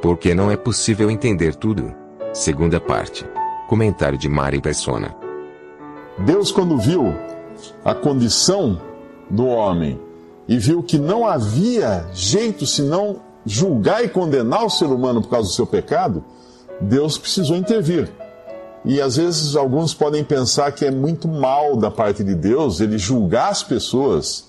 Porque não é possível entender tudo. Segunda parte. Comentário de Mari Persona. Deus, quando viu a condição do homem e viu que não havia jeito senão julgar e condenar o ser humano por causa do seu pecado, Deus precisou intervir. E às vezes alguns podem pensar que é muito mal da parte de Deus ele julgar as pessoas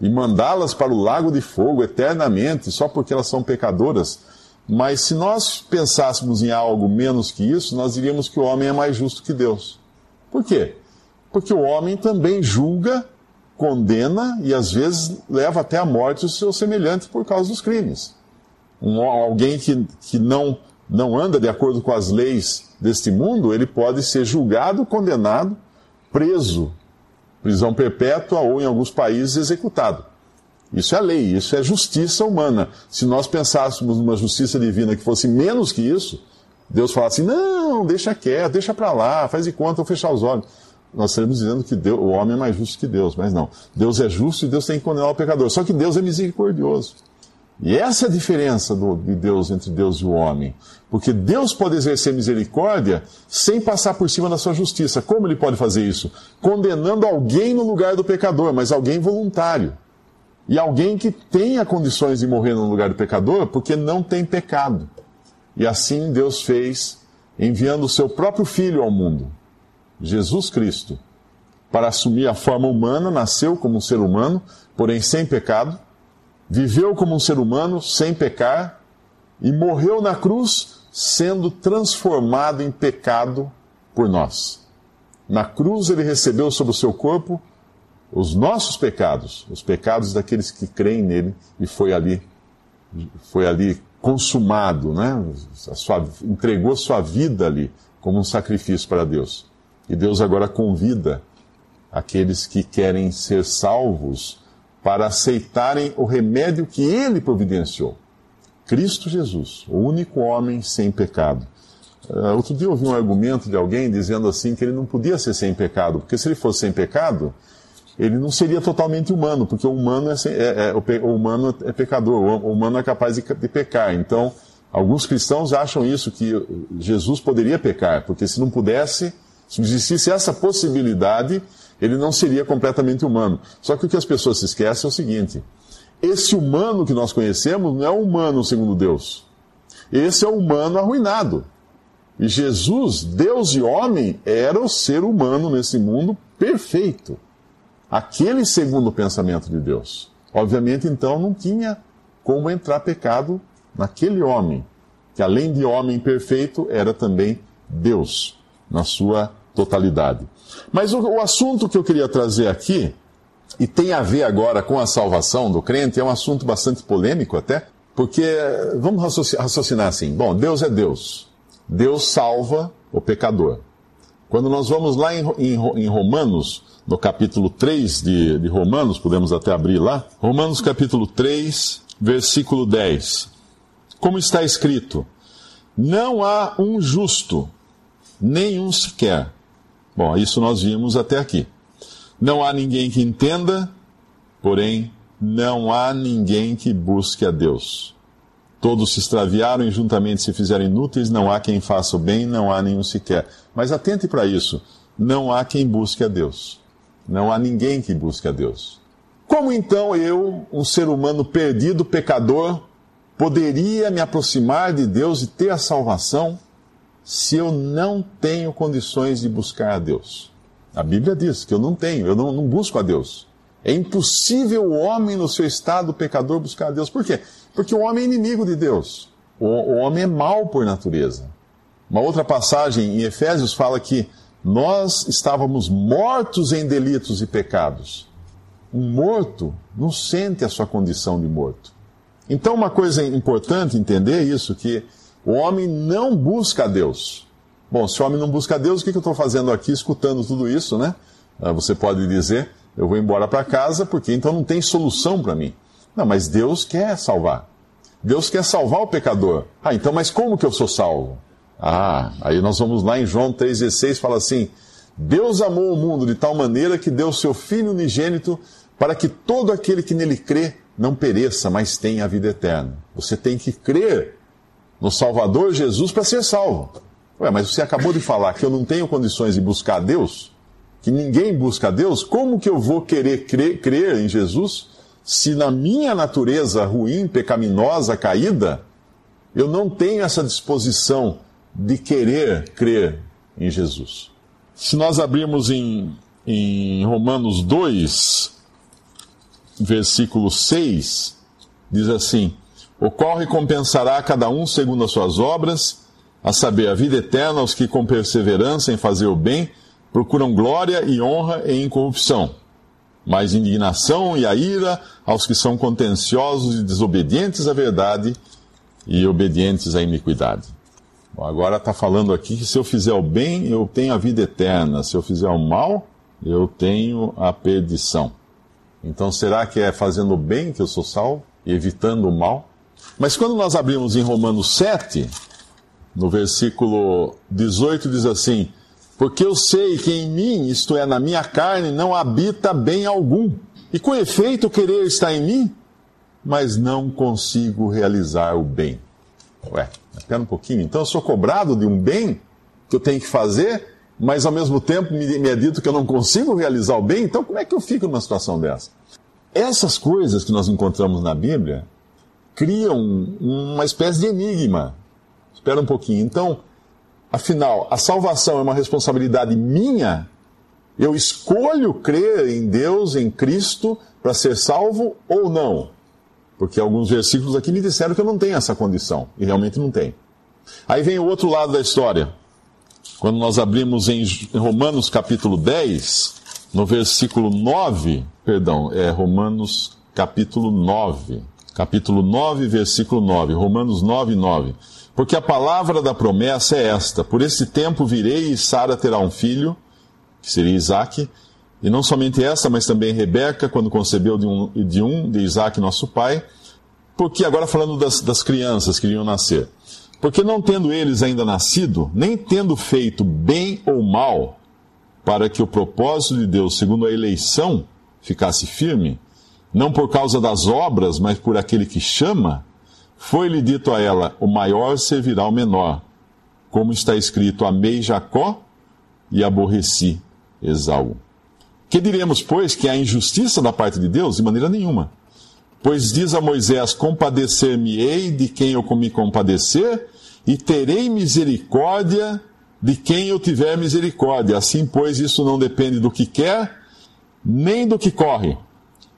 e mandá-las para o lago de fogo eternamente só porque elas são pecadoras. Mas se nós pensássemos em algo menos que isso, nós diríamos que o homem é mais justo que Deus. Por quê? Porque o homem também julga, condena e às vezes leva até a morte os seus semelhantes por causa dos crimes. Um, alguém que, que não, não anda de acordo com as leis deste mundo, ele pode ser julgado, condenado, preso, prisão perpétua ou, em alguns países, executado. Isso é lei, isso é justiça humana. Se nós pensássemos numa justiça divina que fosse menos que isso, Deus falasse: não, deixa quieto, deixa para lá, faz de conta, eu fechar os olhos. Nós estaremos dizendo que Deus, o homem é mais justo que Deus, mas não. Deus é justo e Deus tem que condenar o pecador. Só que Deus é misericordioso. E essa é a diferença do, de Deus entre Deus e o homem. Porque Deus pode exercer misericórdia sem passar por cima da sua justiça. Como ele pode fazer isso? Condenando alguém no lugar do pecador, mas alguém voluntário. E alguém que tenha condições de morrer no lugar do pecador porque não tem pecado. E assim Deus fez, enviando o seu próprio Filho ao mundo, Jesus Cristo, para assumir a forma humana, nasceu como um ser humano, porém sem pecado viveu como um ser humano sem pecar e morreu na cruz sendo transformado em pecado por nós. Na cruz ele recebeu sobre o seu corpo os nossos pecados, os pecados daqueles que creem nele e foi ali foi ali consumado, né? Sua, entregou sua vida ali como um sacrifício para Deus. E Deus agora convida aqueles que querem ser salvos para aceitarem o remédio que ele providenciou. Cristo Jesus, o único homem sem pecado. Uh, outro dia eu ouvi um argumento de alguém dizendo assim que ele não podia ser sem pecado, porque se ele fosse sem pecado, ele não seria totalmente humano, porque o humano é, é, é o, humano é pecador, o, humano é capaz de, de pecar. Então, alguns cristãos acham isso, que Jesus poderia pecar, porque se não pudesse, se existisse essa possibilidade, ele não seria completamente humano. Só que o que as pessoas se esquecem é o seguinte: esse humano que nós conhecemos não é humano segundo Deus. Esse é o humano arruinado. E Jesus, Deus e homem, era o ser humano nesse mundo perfeito. Aquele segundo pensamento de Deus. Obviamente, então, não tinha como entrar pecado naquele homem, que além de homem perfeito, era também Deus, na sua totalidade. Mas o, o assunto que eu queria trazer aqui, e tem a ver agora com a salvação do crente, é um assunto bastante polêmico até, porque vamos raciocinar assim: bom, Deus é Deus. Deus salva o pecador. Quando nós vamos lá em, em, em Romanos, no capítulo 3 de, de Romanos, podemos até abrir lá, Romanos capítulo 3, versículo 10. Como está escrito: Não há um justo, nenhum sequer. Bom, isso nós vimos até aqui. Não há ninguém que entenda, porém, não há ninguém que busque a Deus. Todos se extraviaram e juntamente se fizeram inúteis, não há quem faça o bem, não há nenhum sequer. Mas atente para isso: não há quem busque a Deus. Não há ninguém que busque a Deus. Como então eu, um ser humano perdido, pecador, poderia me aproximar de Deus e ter a salvação se eu não tenho condições de buscar a Deus? A Bíblia diz que eu não tenho, eu não, não busco a Deus. É impossível o homem, no seu estado pecador, buscar a Deus. Por quê? Porque o homem é inimigo de Deus. O, o homem é mau por natureza. Uma outra passagem em Efésios fala que nós estávamos mortos em delitos e pecados. Um morto não sente a sua condição de morto. Então, uma coisa importante entender isso, que o homem não busca a Deus. Bom, se o homem não busca a Deus, o que eu estou fazendo aqui escutando tudo isso, né? Ah, você pode dizer, eu vou embora para casa porque então não tem solução para mim. Não, mas Deus quer salvar. Deus quer salvar o pecador. Ah, então, mas como que eu sou salvo? Ah, aí nós vamos lá em João 3,16, fala assim: Deus amou o mundo de tal maneira que deu seu Filho unigênito para que todo aquele que nele crê não pereça, mas tenha a vida eterna. Você tem que crer no Salvador Jesus para ser salvo. Ué, mas você acabou de falar que eu não tenho condições de buscar Deus, que ninguém busca Deus, como que eu vou querer crer, crer em Jesus se na minha natureza ruim, pecaminosa, caída, eu não tenho essa disposição de querer crer em Jesus? Se nós abrirmos em, em Romanos 2, versículo 6, diz assim: O qual recompensará a cada um segundo as suas obras, a saber, a vida eterna aos que com perseverança em fazer o bem procuram glória e honra e incorrupção, mas indignação e a ira aos que são contenciosos e desobedientes à verdade e obedientes à iniquidade. Bom, agora está falando aqui que se eu fizer o bem, eu tenho a vida eterna, se eu fizer o mal, eu tenho a perdição. Então, será que é fazendo o bem que eu sou salvo e evitando o mal? Mas quando nós abrimos em Romanos 7, no versículo 18, diz assim: Porque eu sei que em mim, isto é, na minha carne, não habita bem algum. E com efeito, o querer está em mim, mas não consigo realizar o bem. Ué, espera um pouquinho. Então eu sou cobrado de um bem que eu tenho que fazer, mas ao mesmo tempo me, me é dito que eu não consigo realizar o bem, então como é que eu fico numa situação dessa? Essas coisas que nós encontramos na Bíblia criam uma espécie de enigma. Espera um pouquinho. Então, afinal, a salvação é uma responsabilidade minha? Eu escolho crer em Deus, em Cristo, para ser salvo ou não? Porque alguns versículos aqui me disseram que eu não tenho essa condição, e realmente não tenho. Aí vem o outro lado da história. Quando nós abrimos em Romanos capítulo 10, no versículo 9, perdão, é Romanos capítulo 9, capítulo 9, versículo 9, Romanos 9, 9. Porque a palavra da promessa é esta: Por esse tempo virei e Sara terá um filho, que seria Isaac, e não somente essa, mas também Rebeca, quando concebeu de um de, um, de Isaac, nosso pai. Porque agora falando das, das crianças que iriam nascer. Porque não tendo eles ainda nascido, nem tendo feito bem ou mal, para que o propósito de Deus, segundo a eleição, ficasse firme, não por causa das obras, mas por aquele que chama, foi-lhe dito a ela: o maior servirá ao menor. Como está escrito: amei Jacó e aborreci Esaú. Que diremos, pois, que há injustiça da parte de Deus? De maneira nenhuma. Pois diz a Moisés: Compadecer-me-ei de quem eu me compadecer, e terei misericórdia de quem eu tiver misericórdia. Assim, pois, isso não depende do que quer, nem do que corre,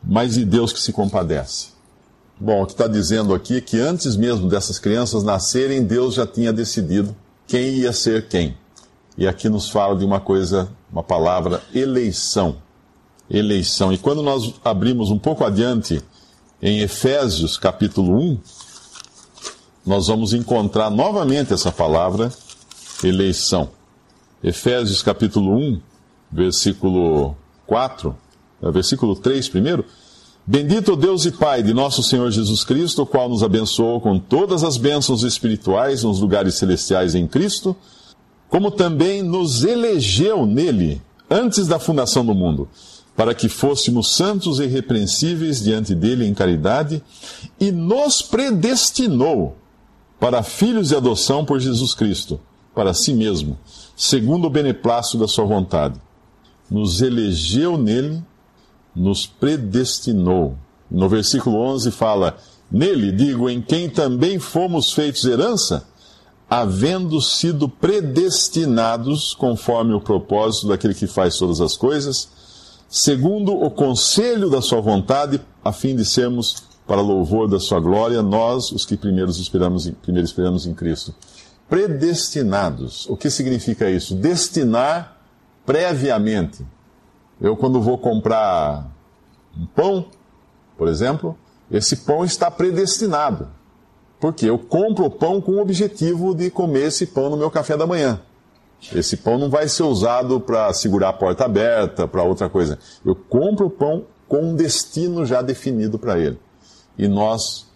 mas de Deus que se compadece. Bom, o que está dizendo aqui é que antes mesmo dessas crianças nascerem, Deus já tinha decidido quem ia ser quem. E aqui nos fala de uma coisa, uma palavra, eleição eleição. E quando nós abrimos um pouco adiante, em Efésios capítulo 1, nós vamos encontrar novamente essa palavra, eleição. Efésios capítulo 1, versículo 4, é, versículo 3 primeiro. Bendito Deus e Pai de nosso Senhor Jesus Cristo, o qual nos abençoou com todas as bênçãos espirituais nos lugares celestiais em Cristo, como também nos elegeu nele antes da fundação do mundo para que fôssemos santos e irrepreensíveis diante dele em caridade, e nos predestinou para filhos de adoção por Jesus Cristo, para si mesmo, segundo o beneplácito da sua vontade. Nos elegeu nele, nos predestinou. No versículo 11 fala: Nele, digo, em quem também fomos feitos herança, havendo sido predestinados conforme o propósito daquele que faz todas as coisas segundo o conselho da sua vontade, a fim de sermos para louvor da sua glória, nós, os que primeiro esperamos, primeiro esperamos em Cristo. Predestinados. O que significa isso? Destinar previamente. Eu, quando vou comprar um pão, por exemplo, esse pão está predestinado. Porque eu compro o pão com o objetivo de comer esse pão no meu café da manhã. Esse pão não vai ser usado para segurar a porta aberta, para outra coisa. Eu compro o pão com um destino já definido para ele. E nós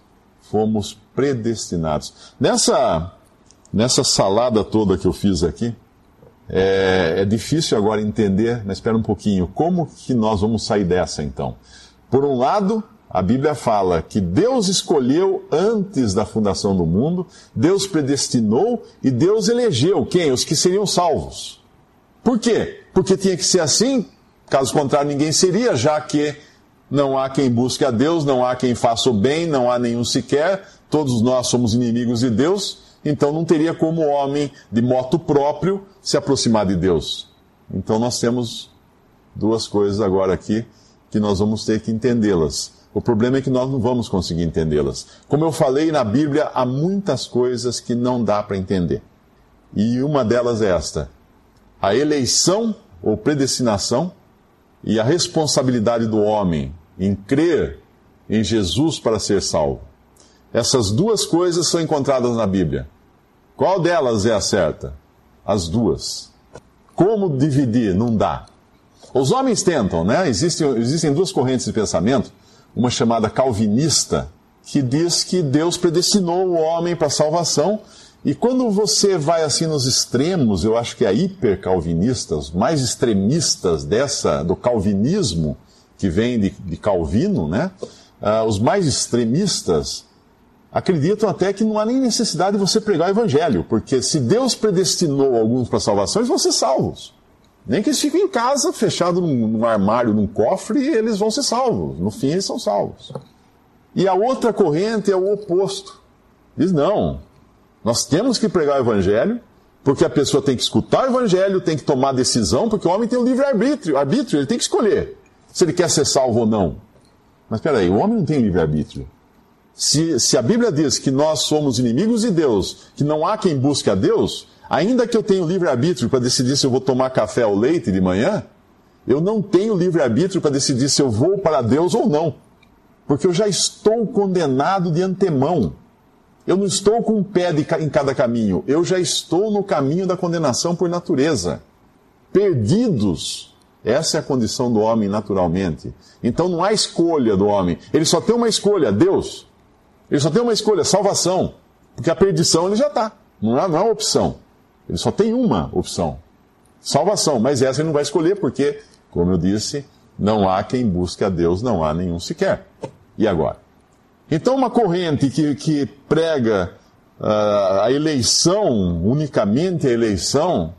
fomos predestinados. Nessa, nessa salada toda que eu fiz aqui, é, é difícil agora entender, mas espera um pouquinho, como que nós vamos sair dessa então? Por um lado, a Bíblia fala que Deus escolheu antes da fundação do mundo, Deus predestinou e Deus elegeu quem? Os que seriam salvos. Por quê? Porque tinha que ser assim, caso contrário, ninguém seria, já que não há quem busque a Deus, não há quem faça o bem, não há nenhum sequer, todos nós somos inimigos de Deus, então não teria como homem de moto próprio se aproximar de Deus. Então nós temos duas coisas agora aqui que nós vamos ter que entendê-las. O problema é que nós não vamos conseguir entendê-las. Como eu falei na Bíblia, há muitas coisas que não dá para entender. E uma delas é esta: a eleição ou predestinação e a responsabilidade do homem em crer em Jesus para ser salvo. Essas duas coisas são encontradas na Bíblia. Qual delas é a certa? As duas. Como dividir? Não dá. Os homens tentam, né? Existem, existem duas correntes de pensamento uma chamada calvinista, que diz que Deus predestinou o homem para salvação. E quando você vai assim nos extremos, eu acho que a hipercalvinista, os mais extremistas dessa do calvinismo, que vem de, de Calvino, né? Uh, os mais extremistas acreditam até que não há nem necessidade de você pregar o evangelho, porque se Deus predestinou alguns para salvação, eles vão ser salvos. Nem que eles fiquem em casa, fechados num, num, armário, num cofre, eles vão ser salvos. No fim, eles são salvos. E a outra corrente é o oposto. Diz: não, nós temos que pregar o evangelho, porque a pessoa tem que escutar o evangelho, tem que tomar decisão, porque o homem tem o livre-arbítrio, arbítrio, ele tem que escolher se ele quer ser salvo ou não. Mas espera aí, o homem não tem livre-arbítrio. Se, se a Bíblia diz que nós somos inimigos de Deus, que não há quem busque a Deus, Ainda que eu tenha livre-arbítrio para decidir se eu vou tomar café ou leite de manhã, eu não tenho livre-arbítrio para decidir se eu vou para Deus ou não. Porque eu já estou condenado de antemão. Eu não estou com um pé de, em cada caminho, eu já estou no caminho da condenação por natureza. Perdidos. Essa é a condição do homem naturalmente. Então não há escolha do homem. Ele só tem uma escolha, Deus. Ele só tem uma escolha, salvação. Porque a perdição ele já está. Não é, não é opção. Ele só tem uma opção: salvação. Mas essa ele não vai escolher, porque, como eu disse, não há quem busque a Deus, não há nenhum sequer. E agora? Então, uma corrente que, que prega uh, a eleição, unicamente a eleição,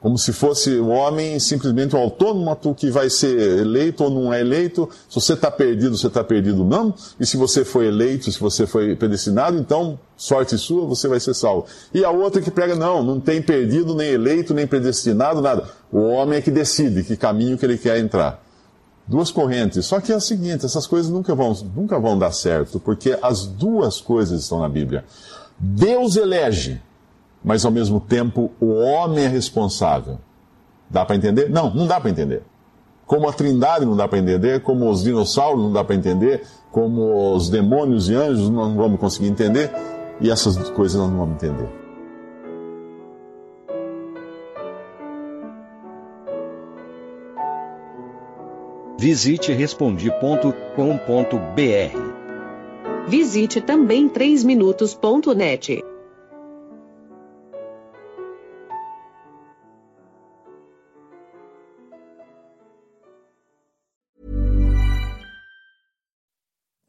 como se fosse o homem simplesmente um autônomo que vai ser eleito ou não é eleito. Se você está perdido, você está perdido não. E se você foi eleito, se você foi predestinado, então, sorte sua, você vai ser salvo. E a outra que prega, não, não tem perdido, nem eleito, nem predestinado, nada. O homem é que decide que caminho que ele quer entrar. Duas correntes. Só que é o seguinte, essas coisas nunca vão, nunca vão dar certo, porque as duas coisas estão na Bíblia. Deus elege mas ao mesmo tempo o homem é responsável. Dá para entender? Não, não dá para entender. Como a trindade não dá para entender, como os dinossauros não dá para entender, como os demônios e anjos não vamos conseguir entender, e essas coisas nós não vamos entender. Visite respondi.com.br. Visite também 3minutos.net.